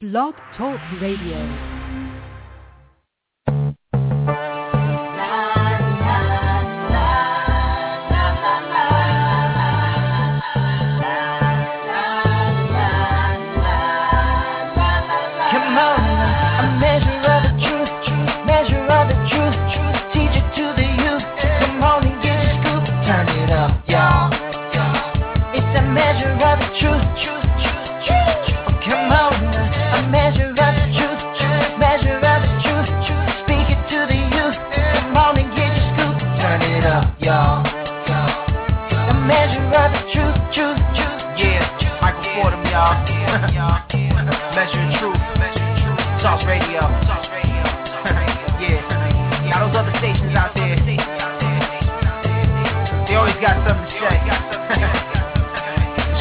Blog Talk Radio. Always got something to say.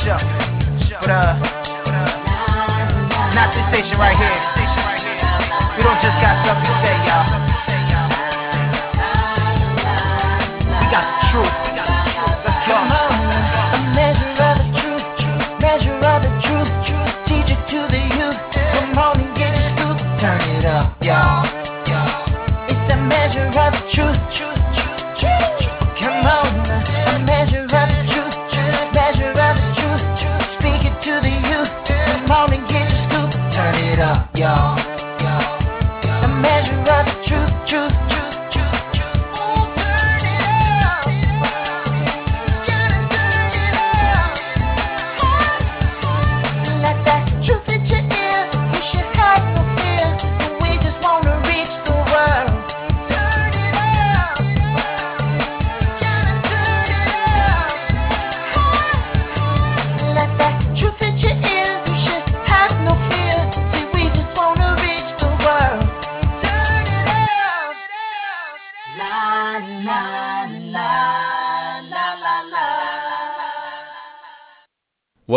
sure. But uh, not this station right here. We don't just got something to say, y'all. We got the truth.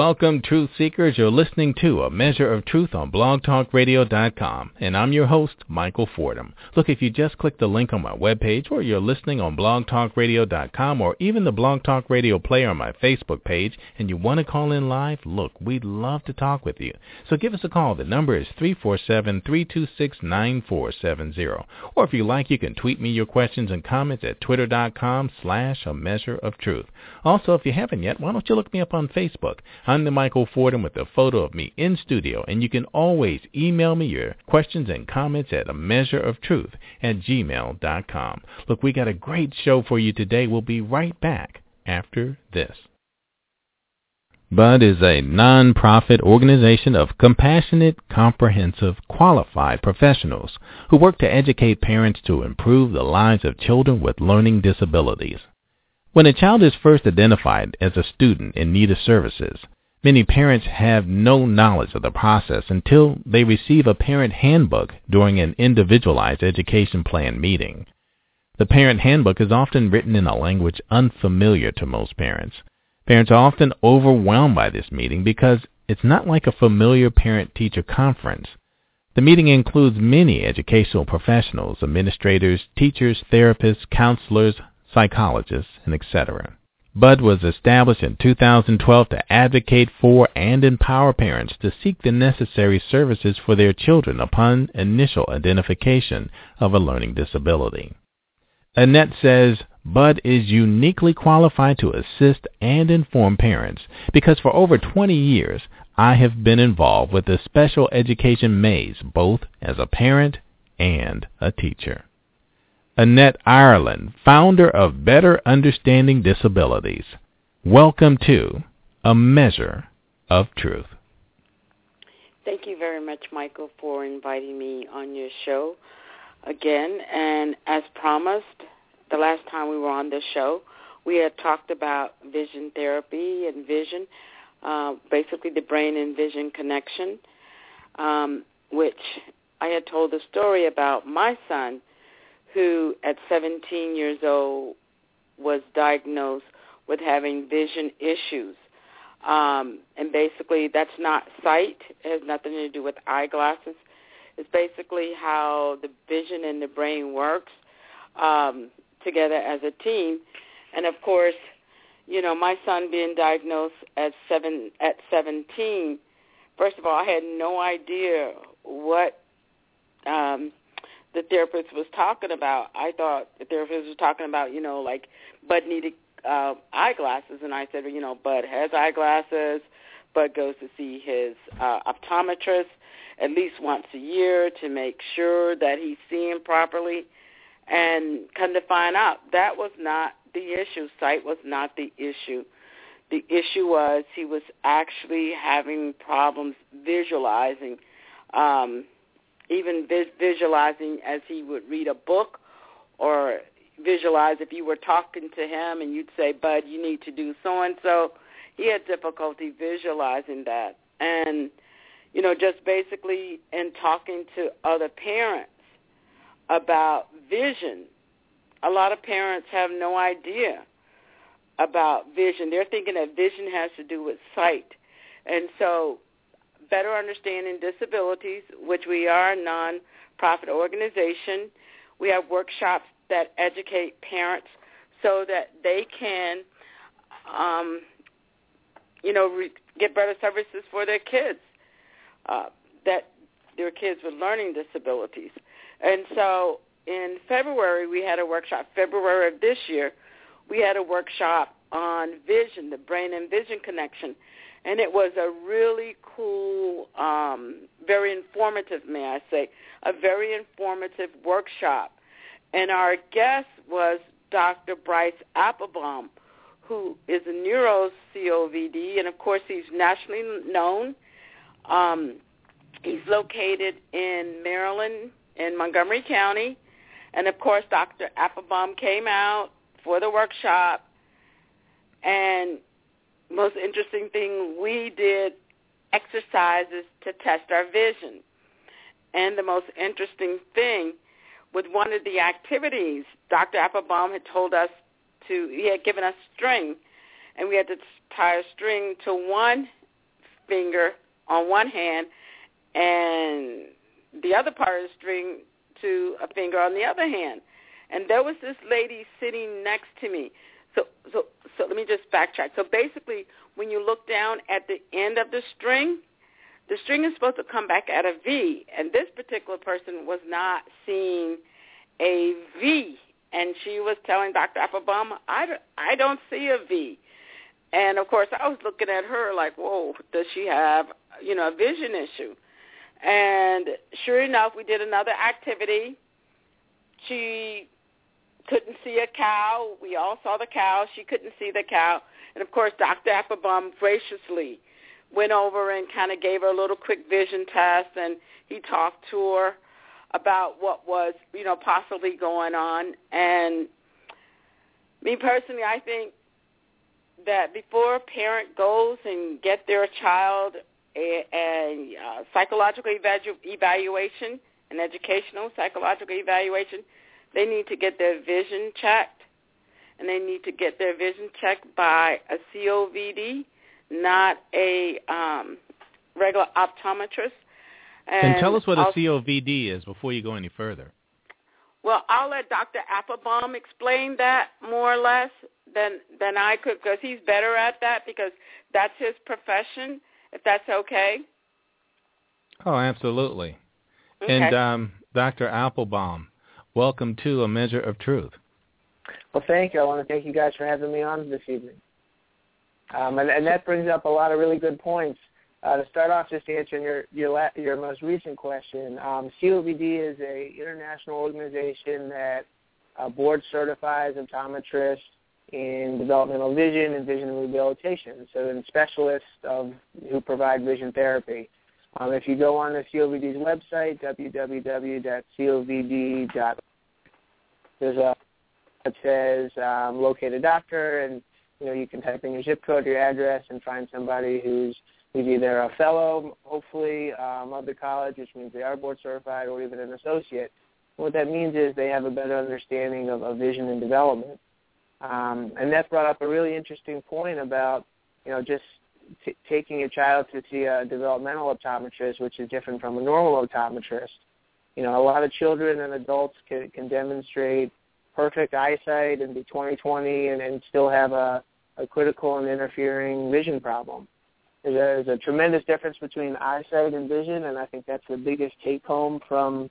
Welcome, Truth Seekers. You're listening to A Measure of Truth on blogtalkradio.com, and I'm your host, Michael Fordham. Look, if you just click the link on my webpage, or you're listening on blogtalkradio.com, or even the Blog Talk Radio player on my Facebook page, and you want to call in live, look, we'd love to talk with you. So give us a call. The number is 347-326-9470. Or if you like, you can tweet me your questions and comments at twitter.com slash A Measure of Truth. Also, if you haven't yet, why don't you look me up on Facebook? I'm the Michael Fordham with a photo of me in studio, and you can always email me your questions and comments at a measure of truth at gmail.com. Look, we got a great show for you today. We'll be right back after this. BUD is a non-profit organization of compassionate, comprehensive, qualified professionals who work to educate parents to improve the lives of children with learning disabilities. When a child is first identified as a student in need of services, many parents have no knowledge of the process until they receive a parent handbook during an individualized education plan meeting. The parent handbook is often written in a language unfamiliar to most parents. Parents are often overwhelmed by this meeting because it's not like a familiar parent-teacher conference. The meeting includes many educational professionals, administrators, teachers, therapists, counselors, psychologists, and etc. BUD was established in 2012 to advocate for and empower parents to seek the necessary services for their children upon initial identification of a learning disability. Annette says, Bud is uniquely qualified to assist and inform parents because for over 20 years I have been involved with the special education maze both as a parent and a teacher. Annette Ireland, founder of Better Understanding Disabilities. Welcome to A Measure of Truth. Thank you very much, Michael, for inviting me on your show again. And as promised, the last time we were on this show, we had talked about vision therapy and vision, uh, basically the brain and vision connection, um, which I had told the story about my son who at 17 years old was diagnosed with having vision issues. Um, and basically that's not sight. It has nothing to do with eyeglasses. It's basically how the vision and the brain works um, together as a team. And of course, you know, my son being diagnosed at seven at 17 first of all, I had no idea what um, the therapist was talking about. I thought the therapist was talking about, you know, like Bud needed uh, eyeglasses, and I said, well, you know, Bud has eyeglasses. Bud goes to see his uh, optometrist at least once a year to make sure that he's seeing properly. And come to find out, that was not the issue. Sight was not the issue. The issue was he was actually having problems visualizing, um, even vis- visualizing as he would read a book or visualize if you were talking to him and you'd say, Bud, you need to do so-and-so. He had difficulty visualizing that. And, you know, just basically in talking to other parents about vision, a lot of parents have no idea about vision. They're thinking that vision has to do with sight. And so better understanding disabilities, which we are a non-profit organization, we have workshops that educate parents so that they can, um, you know, re- get better services for their kids, uh, that their kids with learning disabilities. And so in February, we had a workshop, February of this year, we had a workshop on vision, the brain and vision connection. And it was a really cool, um, very informative, may I say, a very informative workshop. And our guest was Dr. Bryce Appelbaum, who is a neuro COVD, and of course he's nationally known. Um, he's located in Maryland, in Montgomery County. And of course, Dr. Appelbaum came out for the workshop. And most interesting thing, we did exercises to test our vision. And the most interesting thing, with one of the activities, Dr. Appelbaum had told us to, he had given us string, and we had to tie a string to one finger on one hand and the other part of the string to a finger on the other hand. And there was this lady sitting next to me. So so let me just backtrack. So basically when you look down at the end of the string, the string is supposed to come back at a V, and this particular person was not seeing a V, and she was telling Dr. Appelbaum, I, I don't see a V. And of course, I was looking at her like, whoa, does she have, you know, a vision issue? And sure enough, we did another activity. She couldn't see a cow. We all saw the cow. She couldn't see the cow. And of course, Dr. Appelbaum graciously went over and kind of gave her a little quick vision test, and he talked to her about what was, you know, possibly going on. And me personally, I think that before a parent goes and get their child a, a uh, psychological evalu- evaluation, an educational psychological evaluation, they need to get their vision checked, and they need to get their vision checked by a COVD, not a um, regular optometrist. And, and tell us what a COVD is before you go any further. Well, I'll let Dr. Appelbaum explain that more or less than than I could because he's better at that because that's his profession if that's okay. Oh, absolutely. Okay. And um, Dr. Appelbaum, welcome to A Measure of Truth. Well, thank you. I want to thank you guys for having me on this evening. Um, and, and, that brings up a lot of really good points. Uh, to start off, just answering your your, la- your most recent question, um, COVD is a international organization that uh, board certifies optometrists in developmental vision and vision rehabilitation, so in specialists of, who provide vision therapy. Um, if you go on the COVD's website, www.covd.org, there's a that says um, locate a doctor, and you know you can type in your zip code, your address, and find somebody who's who's either a fellow, hopefully, um, of the college, which means they are board certified, or even an associate. What that means is they have a better understanding of, of vision and development. Um, and that brought up a really interesting point about, you know, just t- taking a child to see a developmental optometrist, which is different from a normal optometrist. You know, a lot of children and adults can, can demonstrate perfect eyesight and be 20/20 and, and still have a, a critical and interfering vision problem. there's a, there's a tremendous difference between eyesight and vision, and I think that's the biggest take home from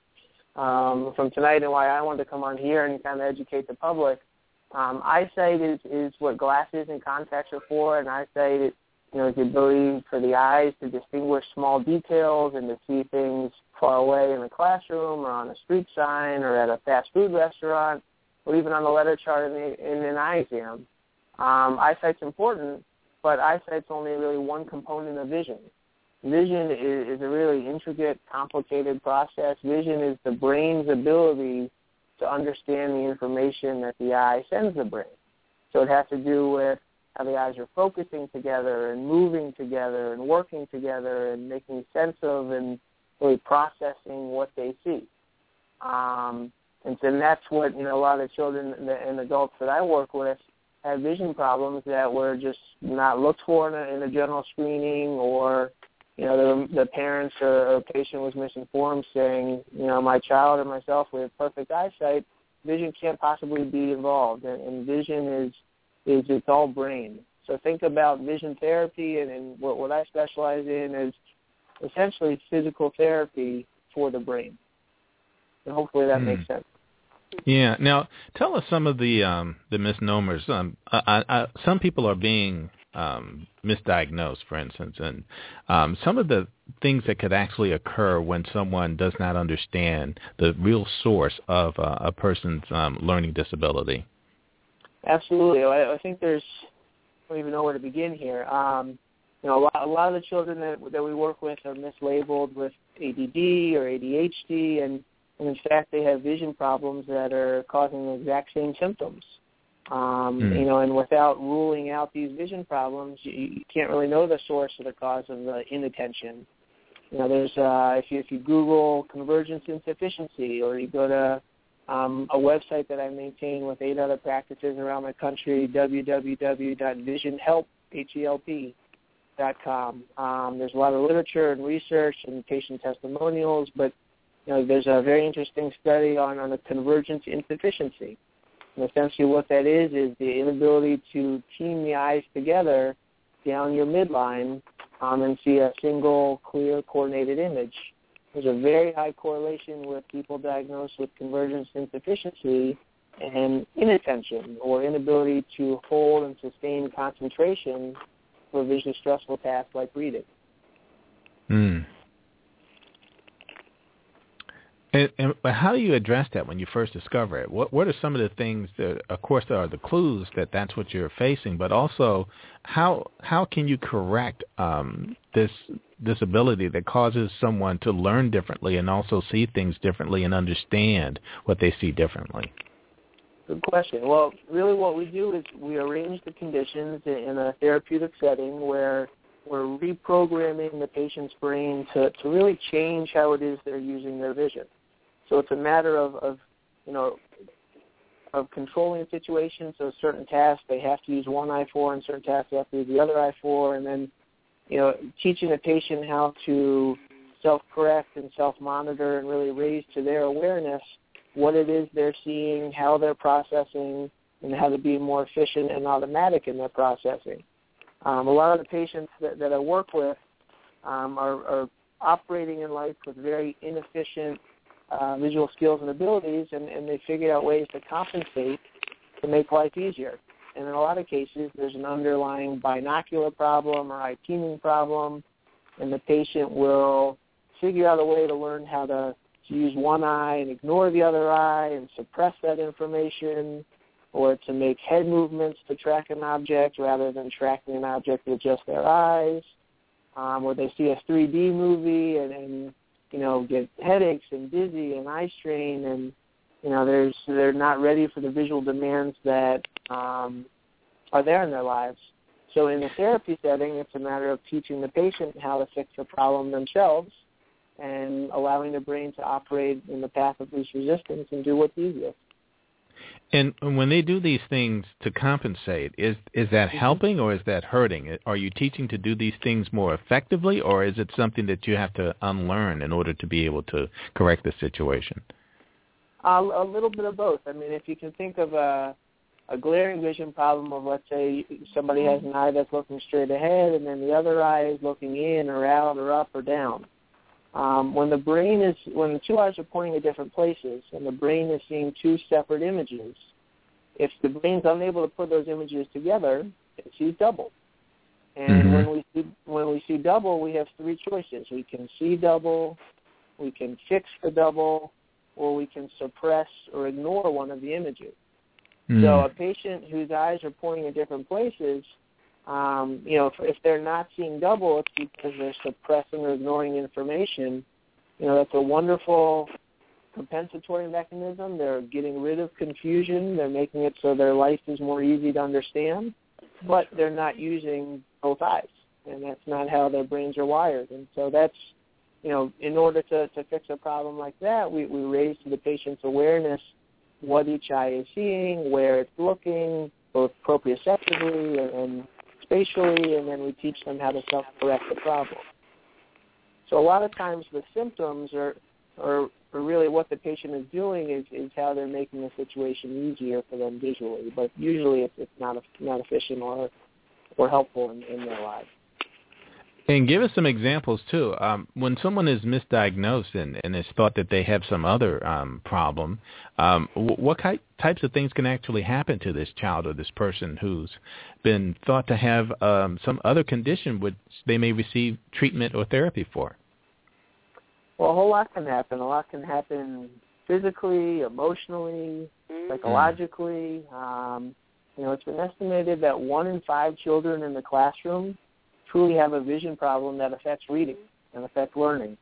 um, from tonight and why I wanted to come on here and kind of educate the public. Um, eyesight is, is what glasses and contacts are for, and eyesight is, you know, is the ability for the eyes to distinguish small details and to see things far away in the classroom or on a street sign or at a fast food restaurant or even on the letter chart in, the, in an eye exam. Um, eyesight's important, but eyesight's only really one component of vision. Vision is, is a really intricate, complicated process. Vision is the brain's ability to understand the information that the eye sends the brain. So it has to do with how the eyes are focusing together and moving together and working together and making sense of and really processing what they see. Um, and so that's what you know a lot of children and adults that I work with have vision problems that were just not looked for in a, in a general screening or you know the, the parents or, or patient was misinformed saying you know my child or myself have perfect eyesight vision can't possibly be involved and, and vision is is it's all brain so think about vision therapy and, and what what I specialize in is essentially physical therapy for the brain and hopefully that makes Hmm. sense Yeah. Now, tell us some of the um, the misnomers. Um, I, I, some people are being um, misdiagnosed, for instance, and um, some of the things that could actually occur when someone does not understand the real source of uh, a person's um, learning disability. Absolutely. I, I think there's I don't even know where to begin here. Um, you know, a lot, a lot of the children that that we work with are mislabeled with ADD or ADHD, and, and in fact, they have vision problems that are causing the exact same symptoms. Um, Hmm. You know, and without ruling out these vision problems, you, you can't really know the source or the cause of the inattention. You know, there's uh, if you if you Google convergence insufficiency, or you go to um, a website that I maintain with eight other practices around the country, www.visionhelp.com. Um, there's a lot of literature and research and patient testimonials, but you know, there's a very interesting study on, on a convergence insufficiency. And essentially what that is is the inability to team the eyes together down your midline um, and see a single, clear, coordinated image. There's a very high correlation with people diagnosed with convergence insufficiency and inattention or inability to hold and sustain concentration visually stressful tasks like reading. Hmm. And, and how do you address that when you first discover it? What what are some of the things that, of course, there are the clues that that's what you're facing, but also how how can you correct um, this disability that causes someone to learn differently and also see things differently and understand what they see differently? Good question. Well, really what we do is we arrange the conditions in a therapeutic setting where we're reprogramming the patient's brain to, to really change how it is they're using their vision. So it's a matter of, of you know, of controlling situations. So certain tasks they have to use one eye for, and certain tasks they have to use the other eye for, and then, you know, teaching the patient how to self-correct and self-monitor and really raise to their awareness what it is they're seeing, how they're processing, and how to be more efficient and automatic in their processing. Um, a lot of the patients that, that I work with um, are, are operating in life with very inefficient uh, visual skills and abilities, and, and they figure out ways to compensate to make life easier. And in a lot of cases, there's an underlying binocular problem or eye teaming problem, and the patient will figure out a way to learn how to, to use one eye and ignore the other eye and suppress that information, or to make head movements to track an object rather than tracking an object with just their eyes, um, or they see a 3D movie and, and you know get headaches and dizzy and eye strain and you know there's they're not ready for the visual demands that um, are there in their lives. So in the therapy setting, it's a matter of teaching the patient how to fix the problem themselves and allowing the brain to operate in the path of least resistance and do what's easiest. And when they do these things to compensate, is is that helping or is that hurting? Are you teaching to do these things more effectively, or is it something that you have to unlearn in order to be able to correct the situation? Uh, a little bit of both. I mean, if you can think of a a glaring vision problem of let's say somebody has an eye that's looking straight ahead and then the other eye is looking in or out or up or down. Um, when the brain is when the two eyes are pointing at different places and the brain is seeing two separate images, if the brain's unable to put those images together, it sees double. And Mhm. when we see when we see double, we have three choices. We can see double, we can fix the double, or we can suppress or ignore one of the images. Mm. So a patient whose eyes are pointing at different places, um, you know, if, if they're not seeing double, it's because they're suppressing or ignoring information. You know, that's a wonderful compensatory mechanism. They're getting rid of confusion. They're making it so their life is more easy to understand, but they're not using both eyes, and that's not how their brains are wired. And so that's, you know, in order to, to fix a problem like that, we, we raise to the patient's awareness what each eye is seeing, where it's looking, both proprioceptively and, and spatially, and then we teach them how to self-correct the problem. So a lot of times the symptoms are, are, are really what the patient is doing is, is how they're making the situation easier for them visually, but usually it's, it's not not efficient or or helpful in, in their lives. And give us some examples too. Um, when someone is misdiagnosed and, and is thought that they have some other um, problem, um, wh- what ki- types of things can actually happen to this child or this person who's been thought to have um, some other condition which they may receive treatment or therapy for? Well, a whole lot can happen. A lot can happen physically, emotionally, Mhm. psychologically. Um, you know, it's been estimated that one in five children in the classroom truly have a vision problem that affects reading and affects learning.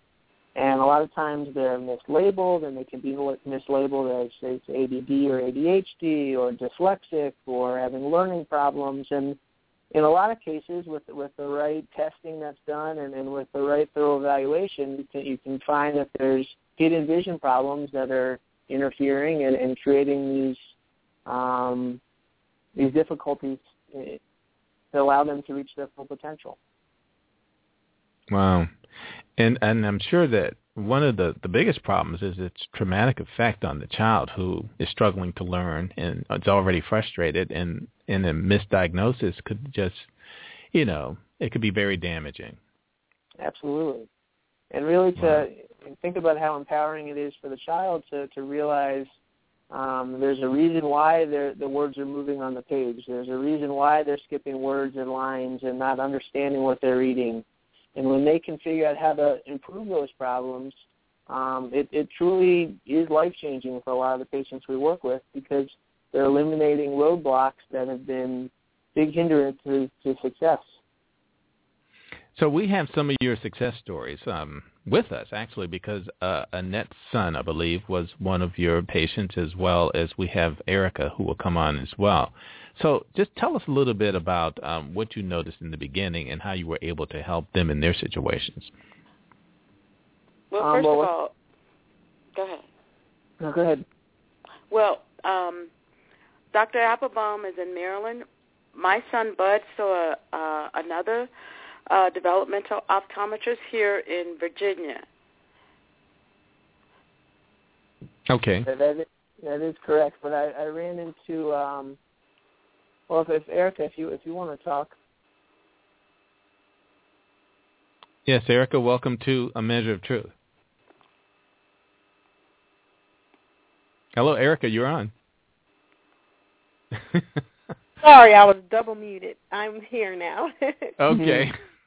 And a lot of times they're mislabeled, and they can be mislabeled as it's ADD or ADHD or dyslexic or having learning problems. And in a lot of cases, with with the right testing that's done and, and with the right thorough evaluation, you can you can find that there's hidden vision problems that are interfering and, and creating these um, these difficulties eh, to allow them to reach their full potential. Wow. And and I'm sure that one of the, the biggest problems is its traumatic effect on the child who is struggling to learn and is already frustrated and, and a misdiagnosis could just you know, it could be very damaging. Absolutely. And really to Wow. think about how empowering it is for the child to, to realize um, there's a reason why the words are moving on the page. There's a reason why they're skipping words and lines and not understanding what they're reading. And when they can figure out how to improve those problems, um, it, it truly is life changing for a lot of the patients we work with because they're eliminating roadblocks that have been big hindrances to success. So we have some of your success stories um, with us, actually, because uh, Annette's son, I believe, was one of your patients, as well as we have Erica, who will come on as well. So just tell us a little bit about um, what you noticed in the beginning and how you were able to help them in their situations. Well, Um, first well, of all, go ahead. No, go ahead. Well, um, Dr. Appelbaum is in Maryland. My son Bud saw uh, another uh, developmental optometrist here in Virginia. Okay. That, that, is, that is correct. But I, I ran into um, well, if, if Erica, if you if you want to talk, Yes, Erica, welcome to A Measure of Truth. Hello, Erica, you're on. Sorry, I was double muted. I'm here now. okay.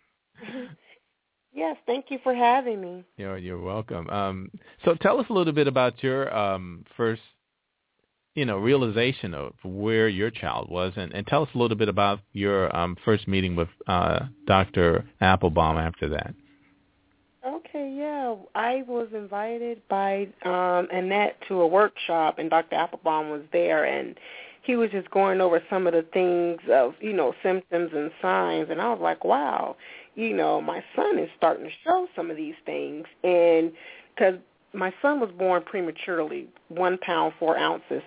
yes, thank you for having me. You're you're welcome. Um, so tell us a little bit about your um, first, you know, realization of where your child was, and, and tell us a little bit about your um, first meeting with uh, Dr. Appelbaum after that. Okay, yeah. I was invited by um Annette to a workshop and Dr. Appelbaum was there and he was just going over some of the things of, you know, symptoms and signs and I was like, wow, you know, my son is starting to show some of these things and cuz my son was born prematurely, one pound four ounces.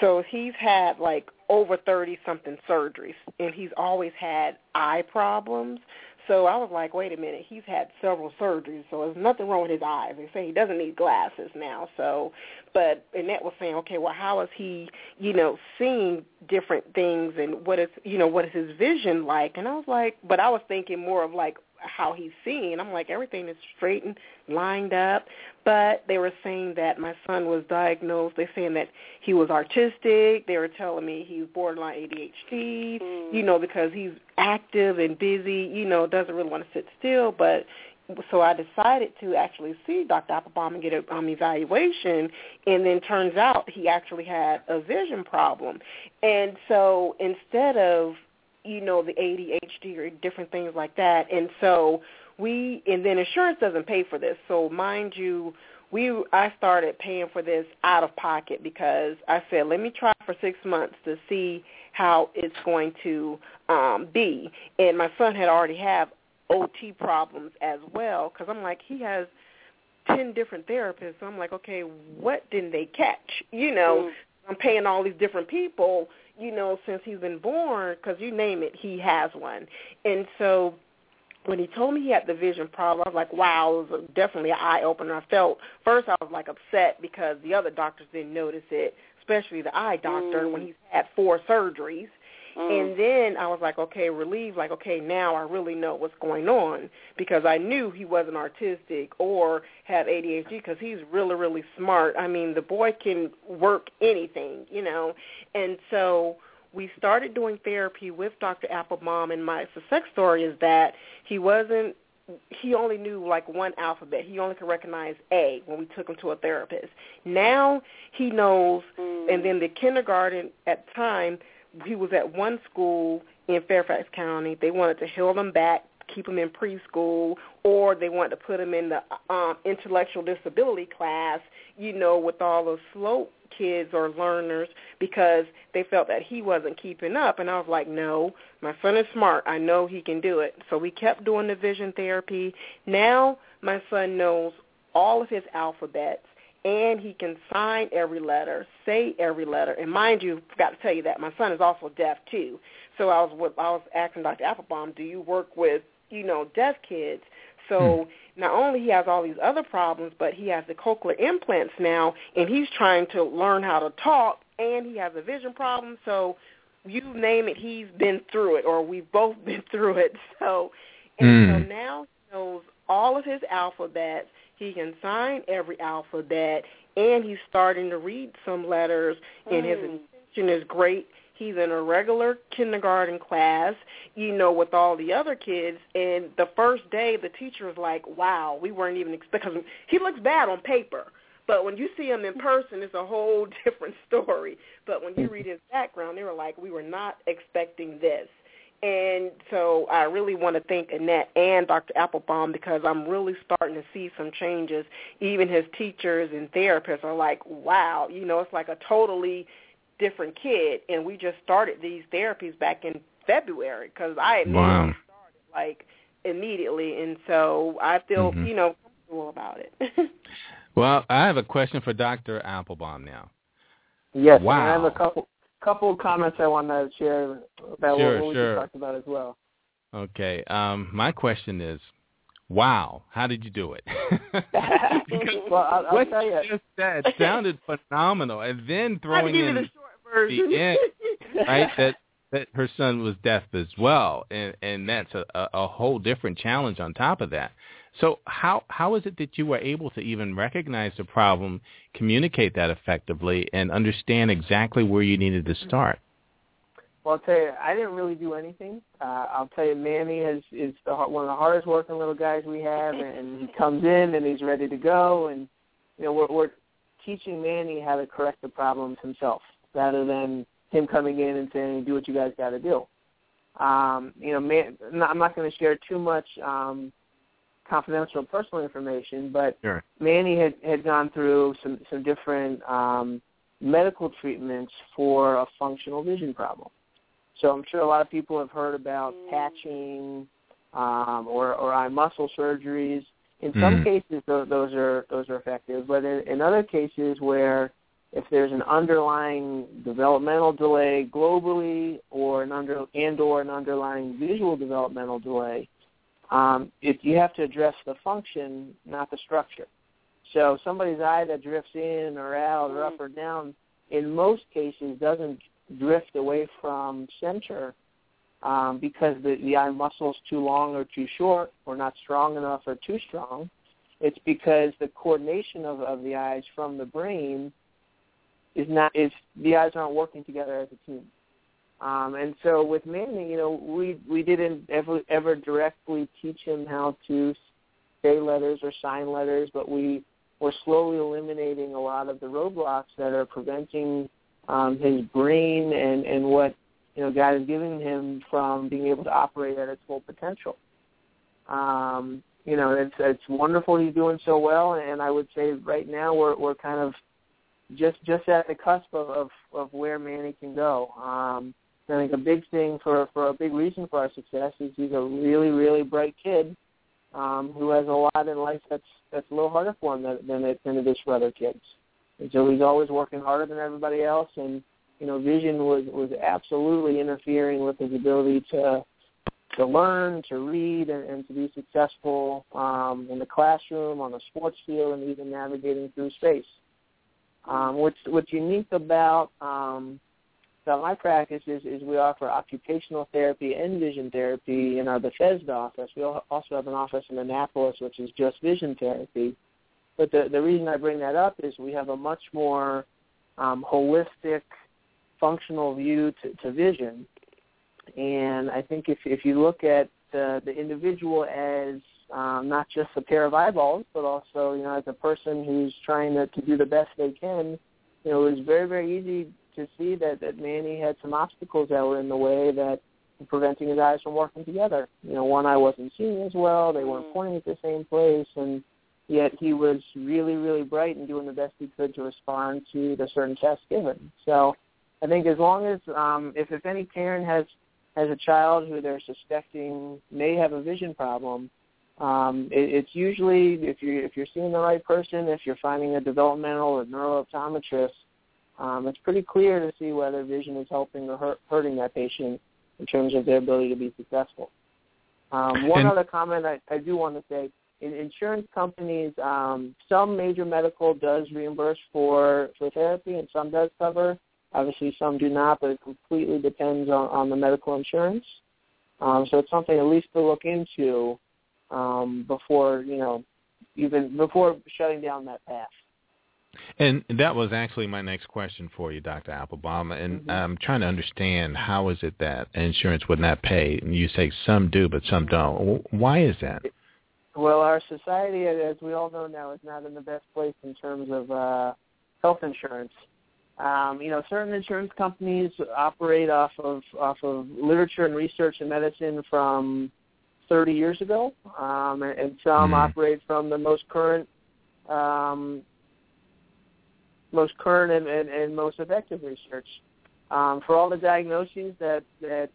So he's had like over 30 something surgeries and he's always had eye problems. So I was like, wait a minute, he's had several surgeries, so there's nothing wrong with his eyes. They say he doesn't need glasses now. So, but Annette was saying, okay, well, how is he, you know, seeing different things, and what is, you know, what is his vision like? And I was like, but I was thinking more of like how he's seeing. I'm like, everything is straight and lined up. But they were saying that my son was diagnosed. They're saying that he was artistic. They were telling me he's borderline ADHD, mm. you know, because he's active and busy, you know, doesn't really want to sit still. But so I decided to actually see Dr. Appelbaum and get an um, evaluation, and then turns out he actually had a vision problem. And so instead of you know, the ADHD or different things like that. And so we, and then insurance doesn't pay for this. So mind you, we, I started paying for this out of pocket because I said, let me try for six months to see how it's going to um, be. And my son had already have OT problems as well because I'm like, he has ten different therapists. So I'm like, okay, what didn't they catch? You know, mm. I'm paying all these different people you know, since he's been born, because you name it, he has one. And so when he told me he had the vision problem, I was like, wow, it was definitely an eye opener. I felt first I was like upset because the other doctors didn't notice it, especially the eye doctor mm. when he's had four surgeries. Mm. And then I was like, okay, relieved, like, okay, now I really know what's going on because I knew he wasn't artistic or had ADHD because he's really, really smart. I mean, the boy can work anything, you know. And so we started doing therapy with Dr. Appelbaum, and my success story is that he wasn't he only knew like one alphabet. He only could recognize A when we took him to a therapist. Now he knows, mm. and then the kindergarten at the time he was at one school in Fairfax County. They wanted to hold him back, keep him in preschool, or they wanted to put him in the um, intellectual disability class, you know, with all the slow kids or learners because they felt that he wasn't keeping up. And I was like, no, my son is smart. I know he can do it. So we kept doing the vision therapy. Now my son knows all of his alphabets and he can sign every letter, say every letter. And mind you, forgot to tell you that my son is also deaf too. So I was I was asking Dr. Appelbaum, do you work with you know deaf kids? So hmm. not only he has all these other problems, but he has the cochlear implants now, and he's trying to learn how to talk, and he has a vision problem. So you name it, he's been through it, or we've both been through it. So and mm. so hmm. now he knows all of his alphabets he can sign every alphabet, and he's starting to read some letters, and his mm. attention is great. He's in a regular kindergarten class, you know, with all the other kids. And the first day, the teacher was like, "Wow, we weren't even expecting." He looks bad on paper, but when you see him in person, it's a whole different story. But when you read his background, they were like, "We were not expecting this." And so I really want to thank Annette and Dr. Appelbaum because I'm really starting to see some changes. Even his teachers and therapists are like, wow, you know, it's like a totally different kid. And we just started these therapies back in February because I had wow. started like immediately. And so I feel, mm-hmm. you know, comfortable about it. well, I have a question for Dr. Appelbaum now. Yes, wow. I have a couple couple of comments I want to share about sure, what, we sure. talked about as well. Okay. Um, my question is, wow, how did you do it? well, I'll, I'll what tell you. just said sounded phenomenal, and then throwing in the, the end, right? That that her son was deaf as well, and and that's a, a whole different challenge on top of that. So how how is it that you were able to even recognize the problem, communicate that effectively, and understand exactly where you needed to start? Well, I'll tell you, I didn't really do anything. Uh, I'll tell you, Manny is is the, one of the hardest working little guys we have, and, and he comes in and he's ready to go, and you know we're, we're teaching Manny how to correct the problems himself, rather than him coming in and saying, "Do what you guys got to do." Um, you know, man, I'm not going to share too much um, confidential and personal information, but sure. Manny had had gone through some some different um, medical treatments for a functional vision problem. So I'm sure a lot of people have heard about patching um, or or eye muscle surgeries. In some mm. cases, those, those are those are effective, but in, in other cases where if there's an underlying developmental delay globally or an under and or an underlying visual developmental delay, Um, if you have to address the function, not the structure. So somebody's eye that drifts in or out or up or down, in most cases, doesn't drift away from center um, because the, the eye muscle is too long or too short or not strong enough or too strong. It's because the coordination of, of the eyes from the brain is not is the eyes aren't working together as a team. Um, and so with Manny, you know, we we didn't ever ever directly teach him how to say letters or sign letters, but we were slowly eliminating a lot of the roadblocks that are preventing um, his brain and and what you know God is giving him from being able to operate at its full potential. Um, you know, it's it's wonderful he's doing so well, and I would say right now we're we're kind of just just at the cusp of of, of where Manny can go. Um, I think a big thing for for a big reason for our success is he's a really really bright kid um, who has a lot in life that's that's a little harder for him than than it, than it is for other kids. And so he's always working harder than everybody else, and you know, vision was was absolutely interfering with his ability to to learn, to read, and, and to be successful um, in the classroom, on the sports field, and even navigating through space. Um, what's what's unique about um, about my practice is, is we offer occupational therapy and vision therapy in our Bethesda office. We also have an office in Annapolis, which is just vision therapy. But the the reason I bring that up is we have a much more um, holistic, functional view to, to vision. And I think if if you look at the the individual as um, not just a pair of eyeballs, but also you know as a person who's trying to, to do the best they can, you know, it was very very easy to see that that Manny had some obstacles that were in the way that preventing his eyes from working together. You know, one eye wasn't seeing as well; they weren't pointing at the same place, and yet he was really really bright and doing the best he could to respond to the certain test given. So, I think as long as um, if if any parent has has a child who they're suspecting may have a vision problem, um, it, it's usually if you if you're seeing the right person, if you're finding a developmental or neurooptometrist, um, it's pretty clear to see whether vision is helping or hurt, hurting that patient in terms of their ability to be successful. Um, one And- other comment I, I do want to say: in insurance companies, um, some major medical does reimburse for for therapy, and some does cover. Obviously, some do not, but it completely depends on, on the medical insurance. Um, so it's something at least to look into um, before you know even before shutting down that path. And that was actually my next question for you, Dr. Appelbaum. And Mhm. I'm trying to understand how is it that insurance would not pay? And you say some do, but some don't. Why is that? Well, our society, as we all know now, is not in the best place in terms of uh, health insurance. Um, you know, certain insurance companies operate off of off of literature and research in medicine from 30 years ago, um, and, and some Hmm. operate from the most current, um, most current and, and, and most effective research. Um, for all the diagnoses that that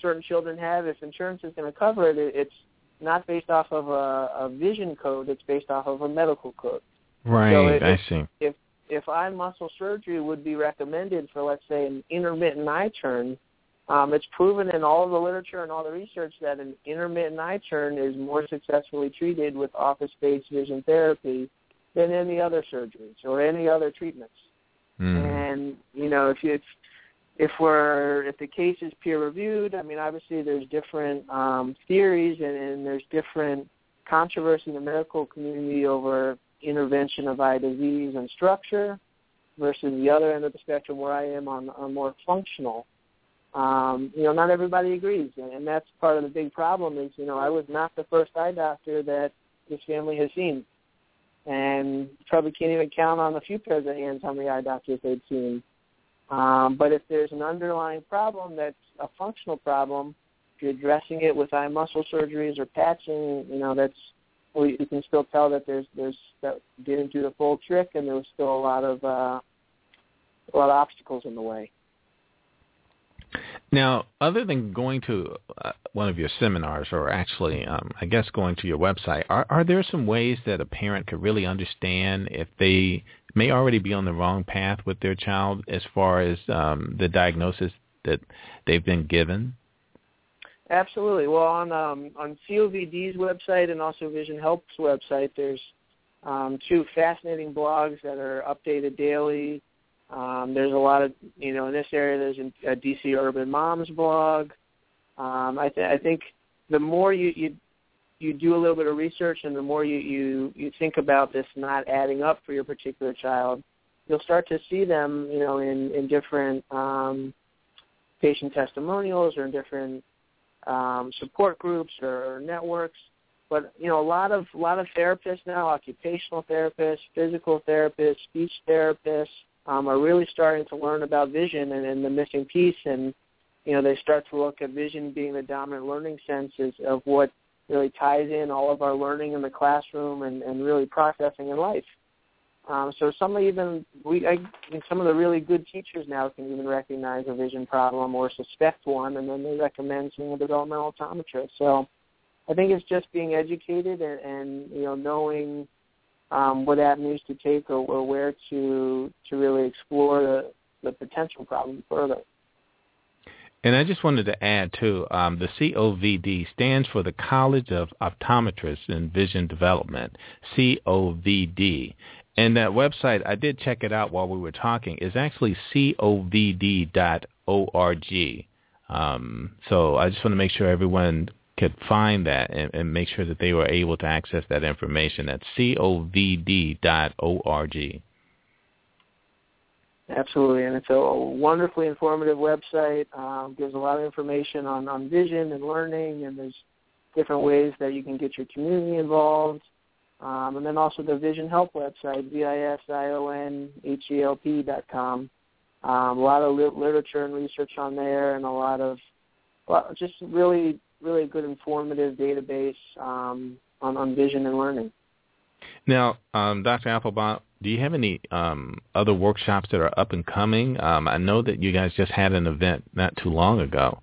certain children have, if insurance is going to cover it, it, it's not based off of a, a vision code. It's based off of a medical code. Right, it- I see. If if eye muscle surgery would be recommended for, let's say, an intermittent eye turn, um, it's proven in all the literature and all the research that an intermittent eye turn is more successfully treated with office-based vision therapy than any other surgeries or any other treatments. Mm. And you know, if you if, if we're if the case is peer reviewed, I mean, obviously there's different um, theories and, and there's different controversy in the medical community over intervention of eye disease and structure versus the other end of the spectrum where I am on, on more functional. Um, you know, not everybody agrees, and, and that's part of the big problem. Is you know, I was not the first eye doctor that this family has seen and probably can't even count on a few pairs of hands how many eye doctors they've seen. Um, but if there's an underlying problem that's a functional problem, if you're addressing it with eye muscle surgeries or patching, you know that's well, you can still tell that there's there's that didn't do the full trick, and there was still a lot of uh, a lot of obstacles in the way. Now, other than going to uh, one of your seminars, or actually, um, I guess going to your website, are, are there some ways that a parent could really understand if they may already be on the wrong path with their child as far as um, the diagnosis that they've been given? Absolutely. Well, on um, on COVD's website and also Vision Help's website, there's um, two fascinating blogs that are updated daily. Um, there's a lot of, you know, in this area, there's a DC Urban Moms blog. Um, I, th- I think the more you, you you do a little bit of research and the more you, you, you think about this not adding up for your particular child, you'll start to see them, you know, in, in different um, patient testimonials or in different um, support groups or networks. But you know, a lot of a lot of therapists now, occupational therapists, physical therapists, speech therapists, um, are really starting to learn about vision and, and the missing piece, and you know, they start to look at vision being the dominant learning senses of what really ties in all of our learning in the classroom and, and really processing in life. Um, so some even we I, some of the really good teachers now can even recognize a vision problem or suspect one, and then they recommend seeing a developmental optometrist. So I think it's just being educated and, and you know knowing um, what avenues to take or, or where to to really explore the, the potential problem further. And I just wanted to add too, um, the COVD stands for the College of Optometrists in Vision Development, COVD. And that website, I did check it out while we were talking, is actually covd.org. Um, so I just want to make sure everyone could find that and, and, make sure that they were able to access that information. That's covd.org. Absolutely, and it's a wonderfully informative website. Um, gives a lot of information on, on vision and learning, and there's different ways that you can get your community involved. Um, and then also the Vision Help website, V-I-S-I-O-N-H-E-L-P dot com. Um, a lot of li- literature and research on there, and a lot of well, just really, really good informative database um, on, on vision and learning. Now, um, Dr. Appelbaum, do you have any um, other workshops that are up and coming? Um, I know that you guys just had an event not too long ago.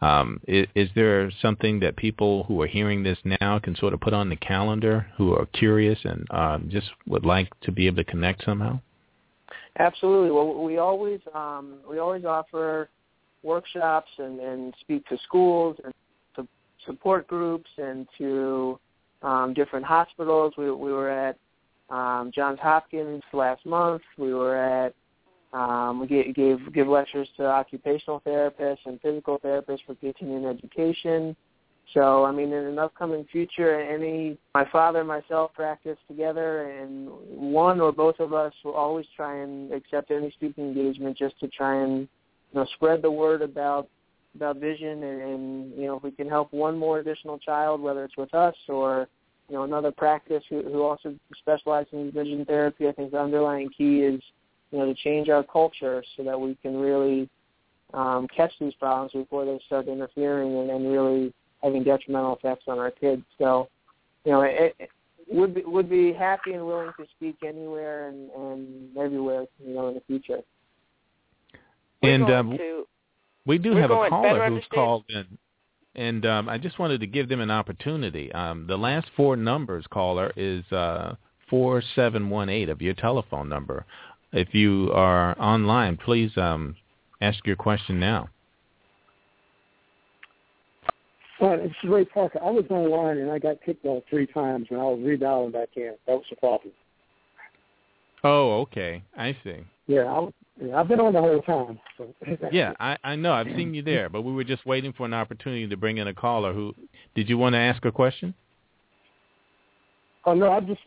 Um, is, is, there something that people who are hearing this now can sort of put on the calendar who are curious and um, just would like to be able to connect somehow? Absolutely. Well, we always um, we always offer workshops and, and speak to schools and to support groups and to um, different hospitals. We, we were at um, Johns Hopkins last month. We were at um, we gave, gave give lectures to occupational therapists and physical therapists for continuing education. So, I mean, in an upcoming future, any my father and myself practice together, and one or both of us will always try and accept any speaking engagement just to try and you know spread the word about about vision, and, and you know if we can help one more additional child, whether it's with us or you know another practice who, who also specializes in vision therapy, I think the underlying key is you know, to change our culture so that we can really um, catch these problems before they start interfering and, and really having detrimental effects on our kids. So, you know, it, it would be would be happy and willing to speak anywhere and, and everywhere, you know, in the future. We're and um, to, we do have a caller who's understand. called in. And um, I just wanted to give them an opportunity. Um, the last four numbers, caller, is uh, 4718 of your telephone number. If you are online, please um, ask your question now. Hi, it's Ray Parker. I was online and I got kicked off three times, and I was redialing back in. That was the problem. Oh, okay. I see. Yeah, I, yeah I've been on the whole time. So. yeah, I, I know. I've seen you there, but we were just waiting for an opportunity to bring in a caller. Who did you want to ask a question? Oh no, I just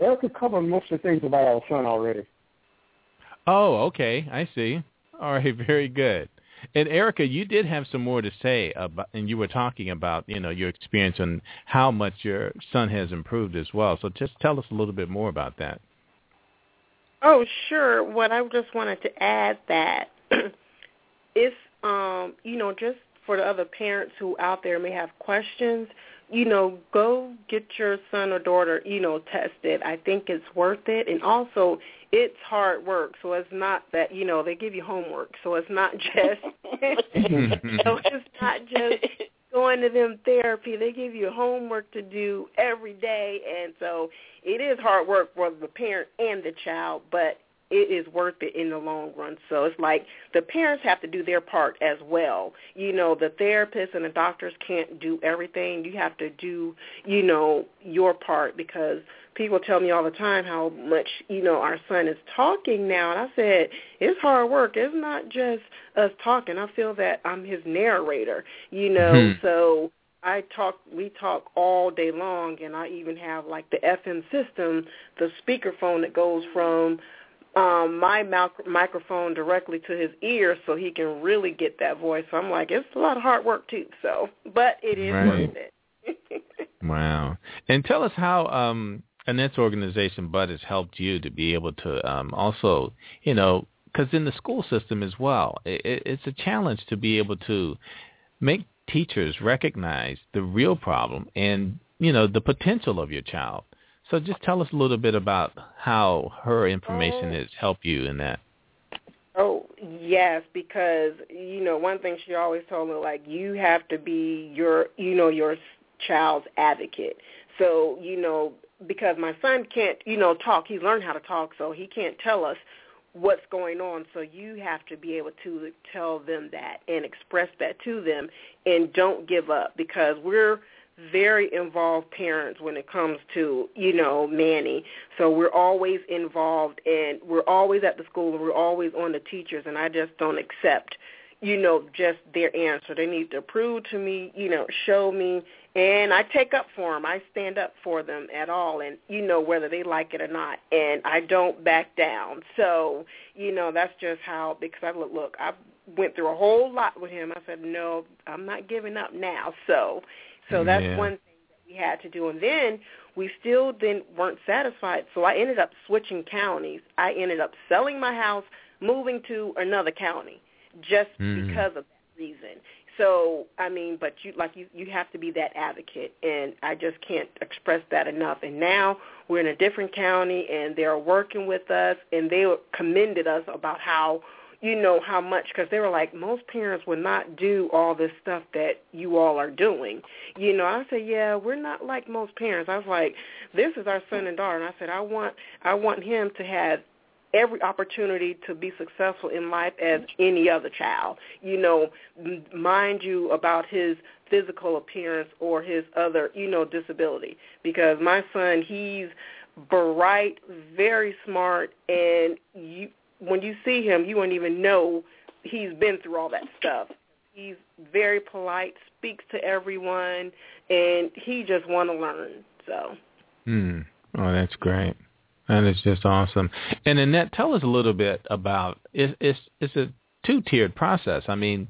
Erica covered most of the things about our son already. Oh, okay. I see. All right, very good. And Erica, you did have some more to say about, and you were talking about, you know, your experience and how much your son has improved as well. So just tell us a little bit more about that. Oh, sure. What I just wanted to add that if, um, you know, just for the other parents who out there may have questions, you know, go get your son or daughter, you know, tested. I think it's worth it. And also, it's hard work. So it's not that, you know, they give you homework. So it's not just, so it's not just going to them therapy. They give you homework to do every day. And so it is hard work for the parent and the child. But it is worth it in the long run. So it's like the parents have to do their part as well. You know, the therapists and the doctors can't do everything. You have to do, you know, your part because people tell me all the time how much, you know, our son is talking now. And I said, it's hard work. It's not just us talking. I feel that I'm his narrator, you know, Mm-hmm. so I talk we talk all day long and I even have like the FM system, the speakerphone that goes from um my mic- microphone directly to his ear so he can really get that voice. So I'm like it's a lot of hard work too. So, but it is Right. worth it. Wow. And tell us how um, Annette's organization, Bud, has helped you to be able to um, also, you know, because in the school system as well, it, it- it's a challenge to be able to make teachers recognize the real problem and, you know, the potential of your child. So just tell us a little bit about how her information Oh. has helped you in that. Oh, yes, because you know, one thing she always told me like you have to be your you know, your child's advocate. So, you know, because my son can't, you know, talk, he's learned how to talk, so he can't tell us what's going on. So you have to be able to tell them that and express that to them and don't give up because we're very involved parents when it comes to, you know, Manny. So we're always involved and we're always at the school and we're always on the teachers and I just don't accept, you know, just their answer. They need to prove to me, you know, show me and I take up for them. I stand up for them at all and you know whether they like it or not and I don't back down. So, you know, that's just how because I look look, I went through a whole lot with him. I said, "No, I'm not giving up now." So, so that's Yeah. one thing that we had to do. And then we still then weren't satisfied. So I ended up switching counties. I ended up selling my house, moving to another county just Mhm. because of that reason. So, I mean, but you like you you have to be that advocate and I just can't express that enough. And now we're in a different county and they're working with us and they commended us about how you know how much because they were like most parents would not do all this stuff that you all are doing. You know i said yeah we're not like most parents. I was like this is our son and daughter and i said i want i want him to have every opportunity to be successful in life as any other child. You know mind you about his physical appearance or his other you know disability because my son he's bright very smart and you when you see him, you won't even know he's been through all that stuff. He's very polite, speaks to everyone, and he just want to learn. So, Hmm. Oh, that's great. That is just awesome. And Annette, tell us a little bit about it, it's it's a two tiered process. I mean,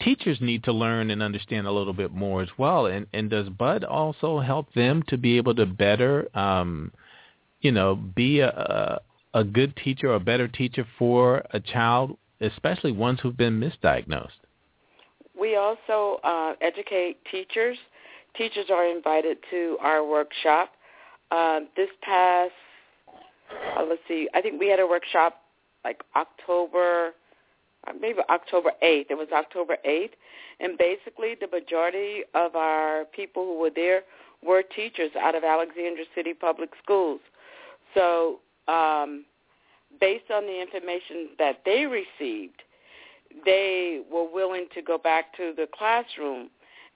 teachers need to learn and understand a little bit more as well. And and does Bud also help them to be able to better, um, you know, be a, a good teacher or a better teacher for a child, especially ones who've been misdiagnosed? We also uh, educate teachers. Teachers are invited to our workshop. Uh, this past, uh, let's see, I think we had a workshop like October, uh, maybe October 8th. It was October 8th. And basically the majority of our people who were there were teachers out of Alexandria City Public Schools. So um, based on the information that they received, they were willing to go back to the classroom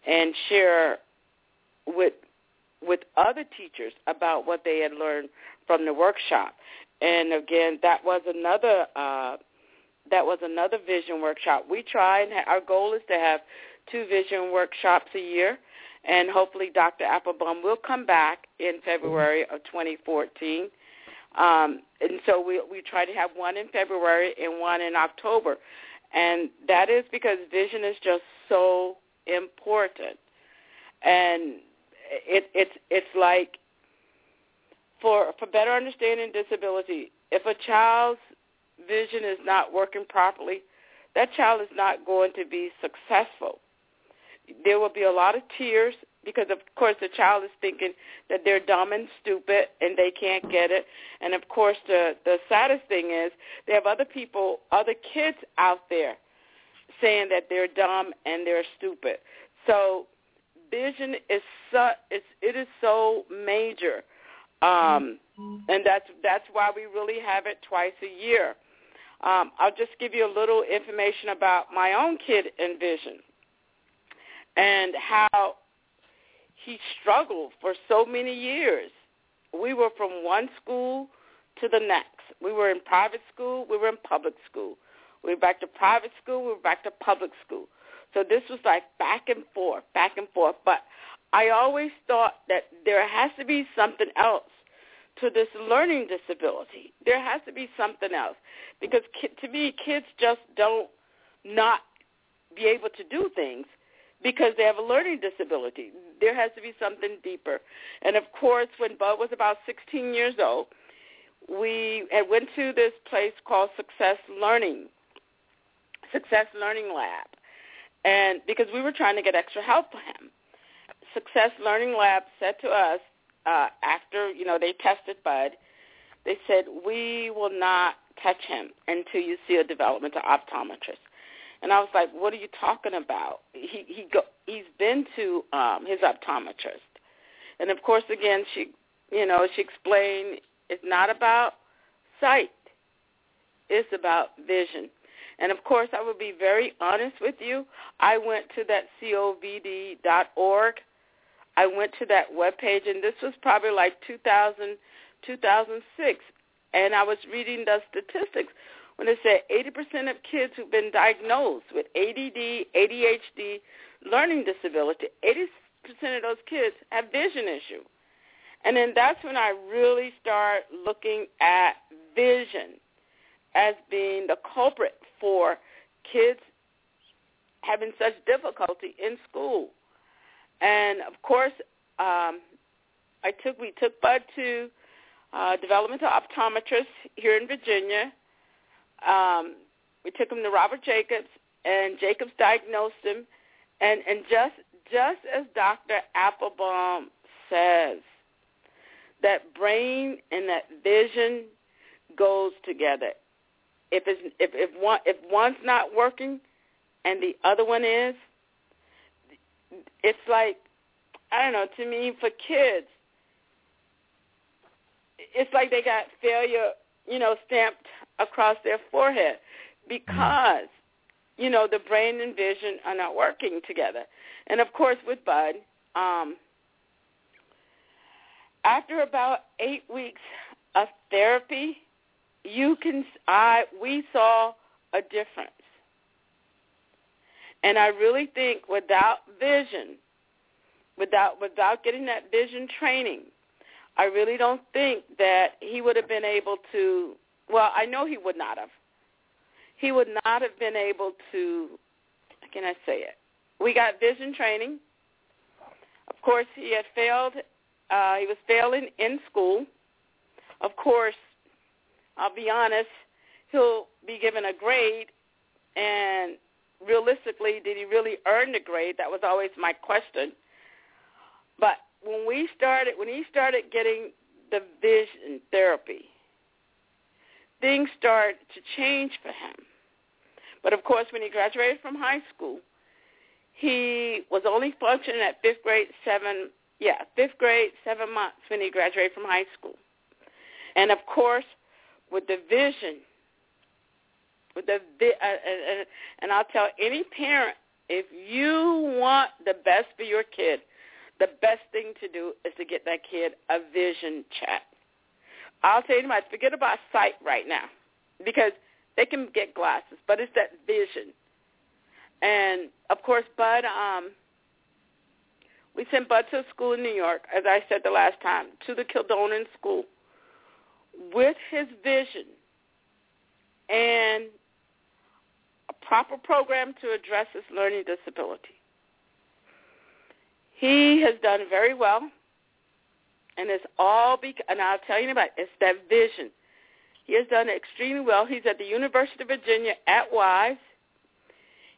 and share with with other teachers about what they had learned from the workshop. And again, that was another uh, that was another vision workshop. We try and ha- our goal is to have two vision workshops a year, and hopefully Dr. Appelbaum will come back in February of 2014. Um, and so we we try to have one in February and one in October, and that is because vision is just so important, and it it's it's like for for better understanding disability, if a child's vision is not working properly, that child is not going to be successful. There will be a lot of tears because of course the child is thinking that they're dumb and stupid and they can't get it. And of course the the saddest thing is they have other people other kids out there saying that they're dumb and they're stupid. So vision is so it's it is so major. Um and that's that's why we really have it twice a year. Um, I'll just give you a little information about my own kid and vision and how he struggled for so many years. We were from one school to the next. We were in private school. We were in public school. We were back to private school. We were back to public school. So this was like back and forth, back and forth. But I always thought that there has to be something else to this learning disability. There has to be something else because to me, kids just don't not be able to do things because they have a learning disability. There has to be something deeper. And of course, when Bud was about 16 years old, we went to this place called Success Learning, Success Learning Lab, and because we were trying to get extra help for him. Success Learning Lab said to us uh, after you know they tested Bud, they said we will not touch him until you see a developmental optometrist. And I was like, "What are you talking about?" He he go he's been to um his optometrist. And of course again she you know, she explained it's not about sight. It's about vision. And of course I will be very honest with you. I went to that covd.org. I went to that web page and this was probably like 2000 2006 and I was reading the statistics when it said 80% of kids who've been diagnosed with ADD, ADHD, learning disability, 80% of those kids have vision issue. And then that's when I really start looking at vision as being the culprit for kids having such difficulty in school. And of course, um, I took we took Bud to uh, developmental optometrist here in Virginia um, we took him to Robert Jacobs, and Jacobs diagnosed him. And and just just as Dr. Appelbaum says, that brain and that vision goes together. If it's if if one if one's not working, and the other one is, it's like I don't know. To me, for kids, it's like they got failure, you know, stamped across their forehead because you know the brain and vision are not working together. And of course, with Bud, um, after about eight weeks of therapy, you can I we saw a difference. And I really think without vision, without without getting that vision training, I really don't think that he would have been able to well, I know he would not have. He would not have been able to, how can I say it? We got vision training. Of course, he had failed. Uh, he was failing in school. Of course, I'll be honest, he'll be given a grade, and realistically, did he really earn the grade? That was always my question. But when we started, when he started getting the vision therapy, things start to change for him. But of course, when he graduated from high school, he was only functioning at fifth grade seven, yeah, fifth grade seven months when he graduated from high school. And of course, with the vision, with the uh, uh, and I'll tell any parent, if you want the best for your kid, the best thing to do is to get that kid a vision check. I'll tell you much. Forget about sight right now because they can get glasses, but it's that vision. And of course, Bud, um, we sent Bud to a school in New York, as I said the last time, to the Kildonan School with his vision and a proper program to address his learning disability. He has done very well. And it's all because, and I'll tell you about it, it's that vision. He has done extremely well. He's at the University of Virginia at Wise.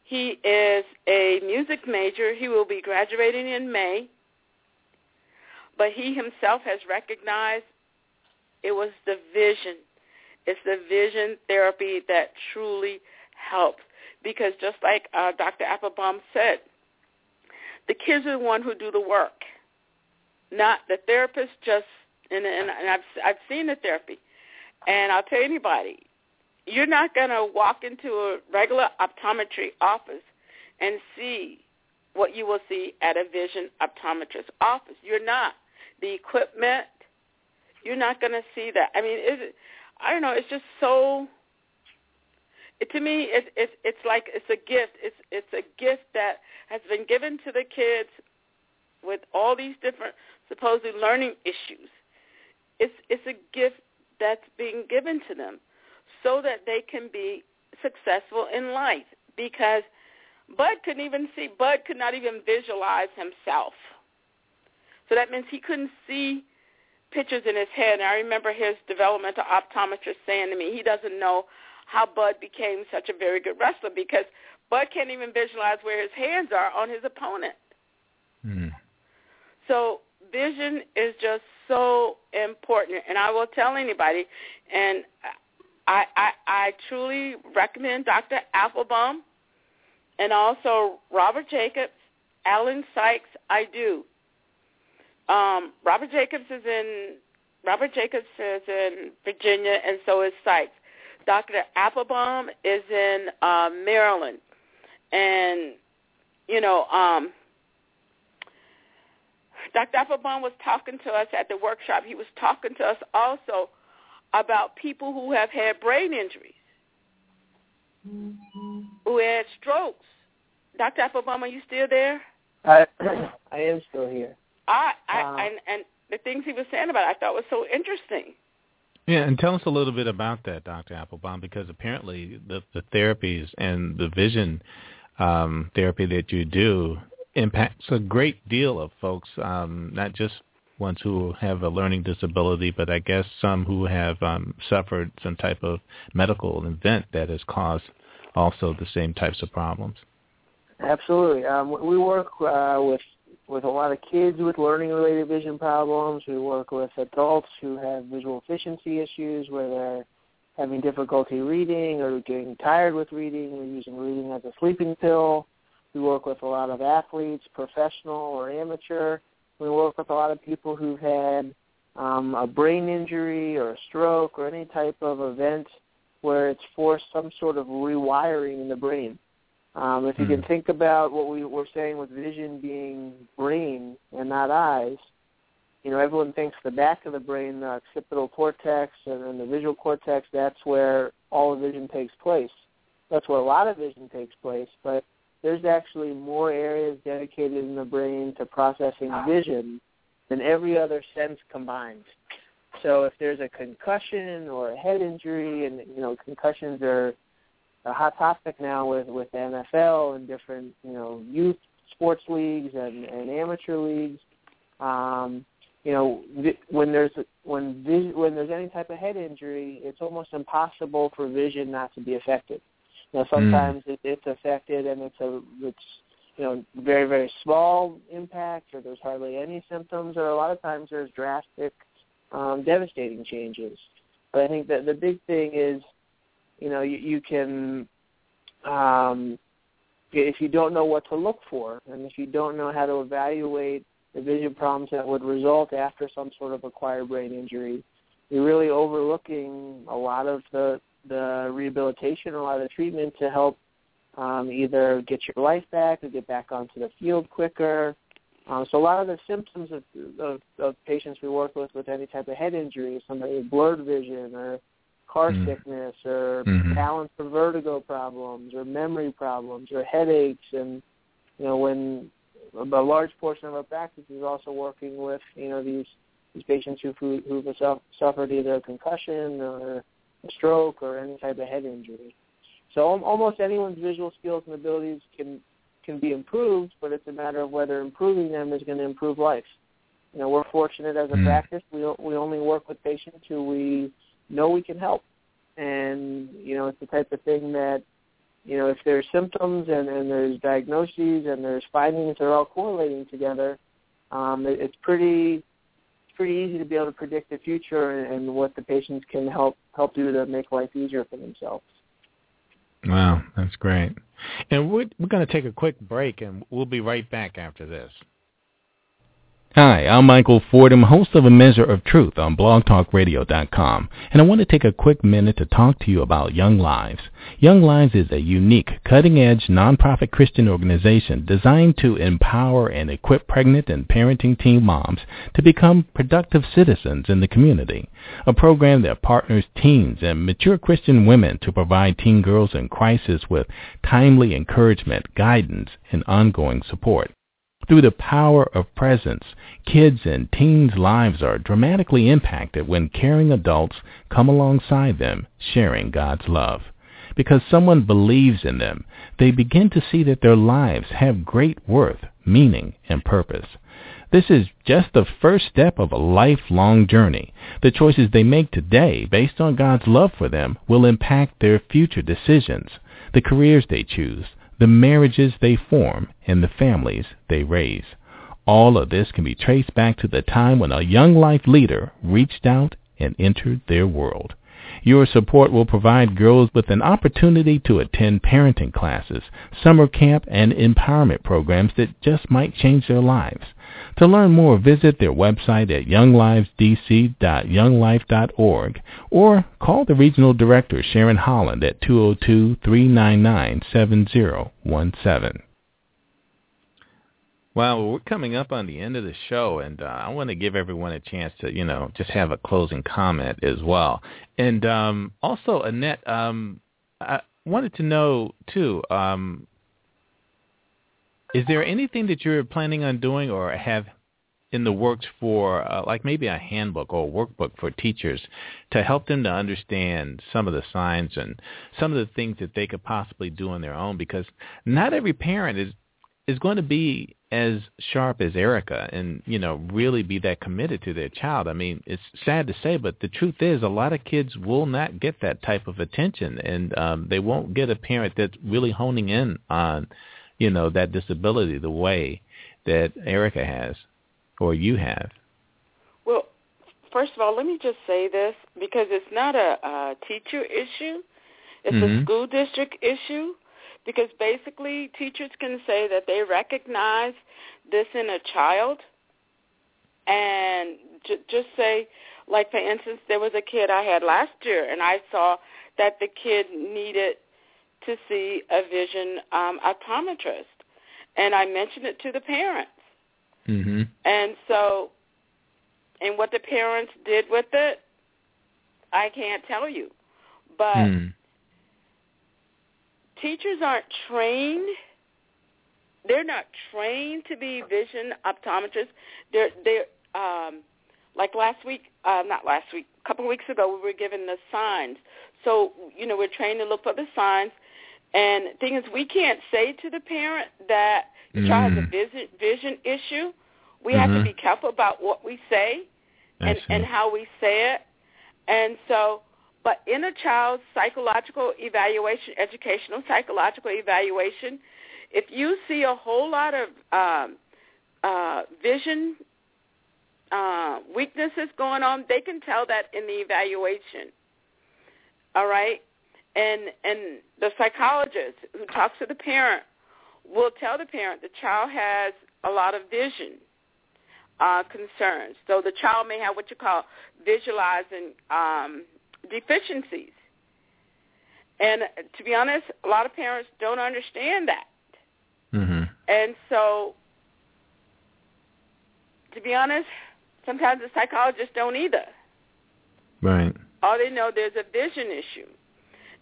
He is a music major. He will be graduating in May. But he himself has recognized it was the vision. It's the vision therapy that truly helps. Because just like uh, Dr. Appelbaum said, the kids are the one who do the work not the therapist just and and, and I've I've seen the therapy, and I'll tell anybody, you're not to walk into a regular optometry office and see what you will see at a vision optometrist office. You're not. The equipment, you're not to see that. I mean, it, I don't know. It's just so. It, to me, it's it's it's like it's a gift. It's it's a gift that has been given to the kids with all these different supposedly learning issues. It's it's a gift that's being given to them so that they can be successful in life because Bud couldn't even see Bud could not even visualize himself. So that means he couldn't see pictures in his head. And I remember his developmental optometrist saying to me, he doesn't know how Bud became such a very good wrestler because Bud can't even visualize where his hands are on his opponent. Mm. So vision is just so important, and I will tell anybody, and I I, I truly recommend Dr. Appelbaum, and also Robert Jacobs, Alan Sykes. I do. Um, Robert Jacobs is in Robert Jacobs is in Virginia, and so is Sykes. Dr. Appelbaum is in uh, Maryland, and you know, um, Dr. Appelbaum was talking to us at the workshop. He was talking to us also about people who have had brain injuries, who had strokes. Dr. Appelbaum, are you still there? I I am still here. I, I Um, and and the things he was saying about it, I thought was so interesting. Yeah, and tell us a little bit about that, Dr. Appelbaum, because apparently the, the therapies and the vision um, therapy that you do impacts a great deal of folks, um, not just ones who have a learning disability, but I guess some who have um, suffered some type of medical event that has caused also the same types of problems. Absolutely. Um, we work uh, with with a lot of kids with learning related vision problems. We work with adults who have visual efficiency issues where they're having difficulty reading or getting tired with reading or using reading as a sleeping pill. We work with a lot of athletes, professional or amateur. We work with a lot of people who've had um, a brain injury or a stroke or any type of event where it's forced some sort of rewiring in the brain. Um, if you can think about what we were saying with vision being brain and not eyes, you know, everyone thinks the back of the brain, the occipital cortex and then the visual cortex, that's where all the vision takes place. That's where a lot of vision takes place, but there's actually more areas dedicated in the brain to processing vision than every other sense combined. So if there's a concussion or a head injury, and you know concussions are a hot topic now with with the NFL and different you know youth sports leagues and, and amateur leagues. Um, you know when there's when vis- when there's any type of head injury, it's almost impossible for vision not to be affected. Now sometimes it, it's affected and it's a it's you know very very small impact or there's hardly any symptoms or a lot of times there's drastic um, devastating changes. But I think that the big thing is you know you, you can um, if you don't know what to look for and if you don't know how to evaluate the vision problems that would result after some sort of acquired brain injury, you're really overlooking a lot of the the rehabilitation, a lot of the treatment to help um, either get your life back or get back onto the field quicker. Um, so a lot of the symptoms of, of, of patients we work with with any type of head injury, somebody with blurred vision or car Mm. sickness or Mhm. balance or vertigo problems or memory problems or headaches and you know when a large portion of our practice is also working with you know these these patients who've who, who've suffered either a concussion or a stroke or any type of head injury. So almost anyone's visual skills and abilities can can be improved, but it's a matter of whether improving them is going to improve life. You know, we're fortunate as a Mm. practice. We we only work with patients who we know we can help, and you know, it's the type of thing that you know, if there's symptoms and, and there's diagnoses and there's findings that are all correlating together, um, it, it's pretty pretty easy to be able to predict the future and, and what the patients can help help do to make life easier for themselves. Wow, that's great. And we're, we're going to take a quick break, and we'll be right back after this. Hi, I'm Michael Fordham, host of A Measure of Truth on blogtalkradio.com, and I want to take a quick minute to talk to you about Young Lives. Young Lives is a unique, cutting-edge, nonprofit Christian organization designed to empower and equip pregnant and parenting teen moms to become productive citizens in the community. A program that partners teens and mature Christian women to provide teen girls in crisis with timely encouragement, guidance, and ongoing support. Through the power of presence, kids and teens' lives are dramatically impacted when caring adults come alongside them, sharing God's love. Because someone believes in them, they begin to see that their lives have great worth, meaning, and purpose. This is just the first step of a lifelong journey. The choices they make today based on God's love for them will impact their future decisions, the careers they choose, the marriages they form, and the families they raise. All of this can be traced back to the time when a young life leader reached out and entered their world. Your support will provide girls with an opportunity to attend parenting classes, summer camp, and empowerment programs that just might change their lives. To learn more, visit their website at younglivesdc.younglife.org or call the regional director, Sharon Holland, at 202-399-7017. Well, we're coming up on the end of the show, and uh, I want to give everyone a chance to, you know, just have a closing comment as well. And um, also, Annette, um, I wanted to know, too, um, is there anything that you're planning on doing or have in the works for, uh, like maybe a handbook or a workbook for teachers to help them to understand some of the signs and some of the things that they could possibly do on their own? Because not every parent is is going to be as sharp as Erica and you know really be that committed to their child. I mean, it's sad to say, but the truth is, a lot of kids will not get that type of attention, and um, they won't get a parent that's really honing in on you know that disability the way that Erica has or you have. Well, first of all, let me just say this because it's not a, a teacher issue; it's Mhm. a school district issue because basically teachers can say that they recognize this in a child and j- just say like for instance there was a kid I had last year and I saw that the kid needed to see a vision um optometrist and I mentioned it to the parents. Mhm. and so and what the parents did with it I can't tell you. But Mm. teachers aren't trained they're not trained to be vision optometrists. They're they're um like last week uh not last week a couple of weeks ago we were given the signs. So you know we're trained to look for the signs and the thing is we can't say to the parent that your child has a Mm. vision vision issue we have to Mhm. be careful about what we say and and how we say it and so but in a child's psychological evaluation, educational psychological evaluation, if you see a whole lot of um, uh, vision uh, weaknesses going on, they can tell that in the evaluation. All right, and and the psychologist who talks to the parent will tell the parent the child has a lot of vision uh, concerns. So the child may have what you call visualizing um, deficiencies. And to be honest, a lot of parents don't understand that. Mhm. And so, to be honest, sometimes the psychologists don't either. Right. All they know there's a vision issue.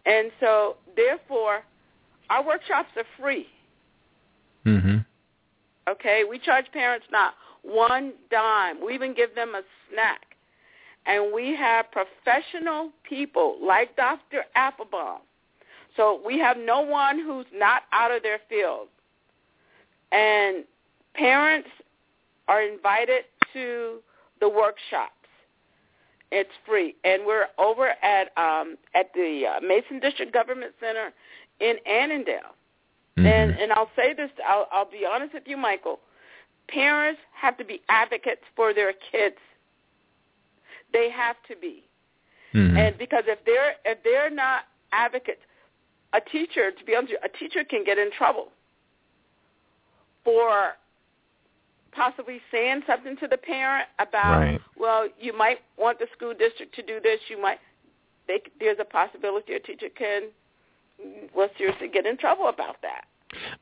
And so, therefore, our workshops are free. Mhm. Okay, we charge parents not one dime. We even give them a snack. And we have professional people like Dr. Appelbaum. So we have no one who's not out of their field. And parents are invited to the workshops. It's free, and we're over at um, at the uh, Mason District Government Center in Annandale. Mhm. And and I'll say this, I'll I'll be honest with you, Michael. Parents have to be advocates for their kids. They have to be. Mhm. And because if they're if they're not advocates, a teacher, to be honest, you, a teacher can get in trouble for possibly saying something to the parent about, Right. well, you might want the school district to do this. You might. They, there's a possibility a teacher can, well, seriously get in trouble about that.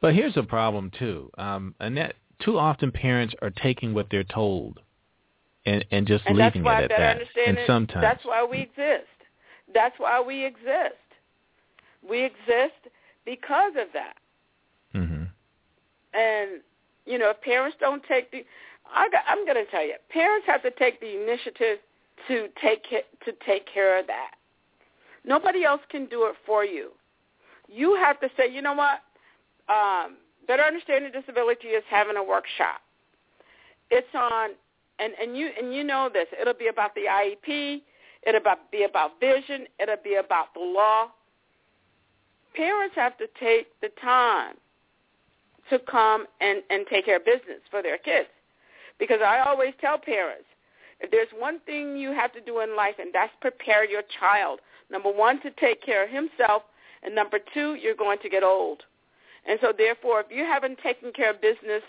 But here's a problem too. Um, Annette, too often parents are taking what they're told, and and just And that's leaving why it at better that. and sometimes that's why we exist. That's why we exist. We exist because of that. hmm And you know, if parents don't take the, I got, I'm going to tell you, parents have to take the initiative to take to take care of that. Nobody else can do it for you. You have to say, you know what? Um, Better Understanding Disability is having a workshop. It's on, and and you and you know this. It'll be about the IEP. It'll be about vision. It'll be about the law. Parents have to take the time to come and, and take care of business for their kids. Because I always tell parents, if there's one thing you have to do in life, and that's prepare your child, number one, to take care of himself, and number two, you're going to get old. And so therefore, if you haven't taken care of business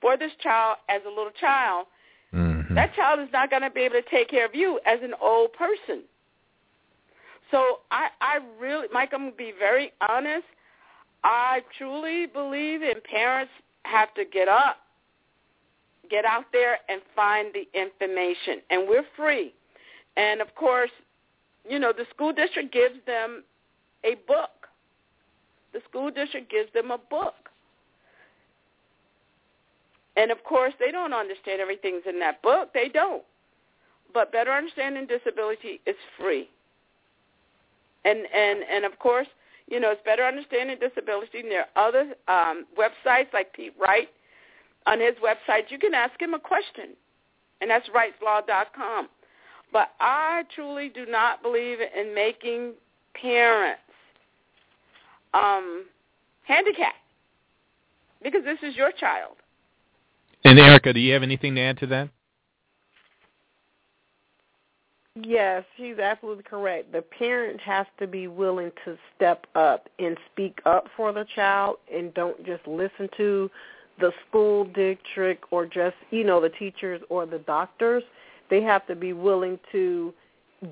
for this child as a little child, hmm that child is not going to be able to take care of you as an old person. So I, I really, Mike, I'm going to be very honest. I truly believe in parents have to get up, get out there and find the information. And we're free. And of course, you know, the school district gives them a book. The school district gives them a book. And of course, they don't understand everything's in that book. They don't. But Better Understanding Disability is free. And and and of course, you know, it's Better Understanding Disability. And there are other um, websites like Pete Wright. On his website, you can ask him a question, and that's wrightslaw.com. But I truly do not believe in making parents um, handicapped because this is your child. And Erica, do you have anything to add to that? Yes, she's absolutely correct. The parent has to be willing to step up and speak up for the child and don't just listen to the school district or just, you know, the teachers or the doctors. They have to be willing to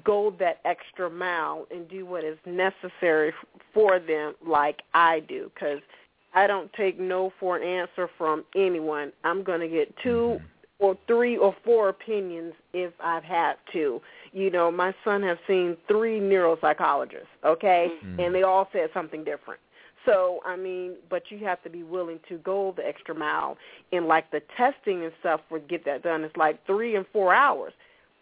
go that extra mile and do what is necessary for them like I do cuz I don't take no for an answer from anyone. I'm going to get 2 mm-hmm. or three or four opinions if I've had to. You know, my son has seen three neuropsychologists, okay? Mhm. And they all said something different. So, I mean, but you have to be willing to go the extra mile. And like the testing and stuff would get that done. It's like three and four hours.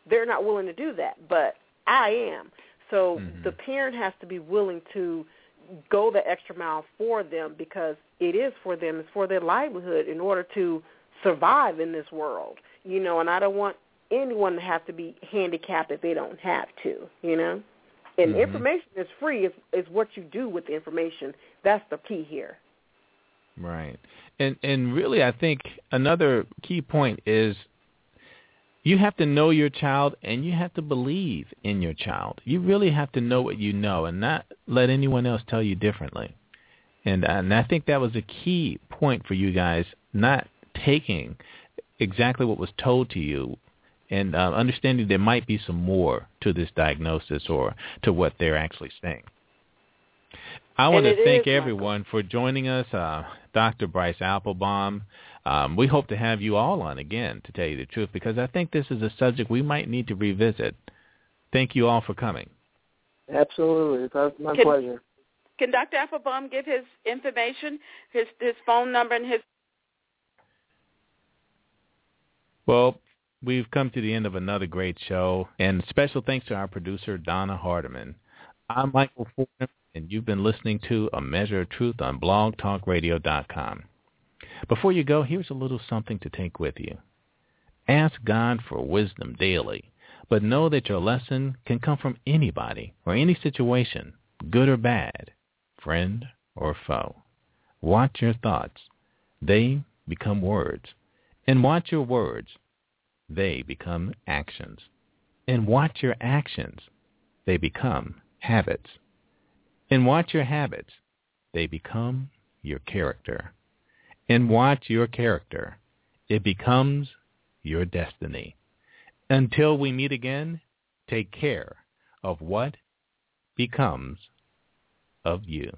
They're not willing to do that, but I am. So Mhm. the parent has to be willing to go the extra mile for them because it is for them. It's for their livelihood in order to survive in this world. You know, and I don't want anyone to have to be handicapped if they don't have to, you know? And Mhm. information is free. It's, it's what you do with the information. That's the key here. Right. And and really I think another key point is you have to know your child and you have to believe in your child. You really have to know what you know and not let anyone else tell you differently. And and I think that was a key point for you guys not taking exactly what was told to you and uh, understanding there might be some more to this diagnosis or to what they're actually saying. I want to thank is, Michael. everyone for joining us. Uh, Dr. Bryce Appelbaum, um, we hope to have you all on again, to tell you the truth, because I think this is a subject we might need to revisit. Thank you all for coming. Absolutely. It's my Can- pleasure. Can Dr. Appelbaum give his information, his his phone number, and his Well, we've come to the end of another great show, and special thanks to our producer, Donna Hardiman. I'm Michael Ford, and you've been listening to A Measure of Truth on blogtalkradio.com. Before you go, here's a little something to take with you. Ask God for wisdom daily, but know that your lesson can come from anybody or any situation, good or bad, friend or foe. Watch your thoughts. They become words. And watch your words. They become actions. And watch your actions. They become habits. And watch your habits. They become your character. And watch your character. it becomes your destiny. Until we meet again, take care of what becomes of you.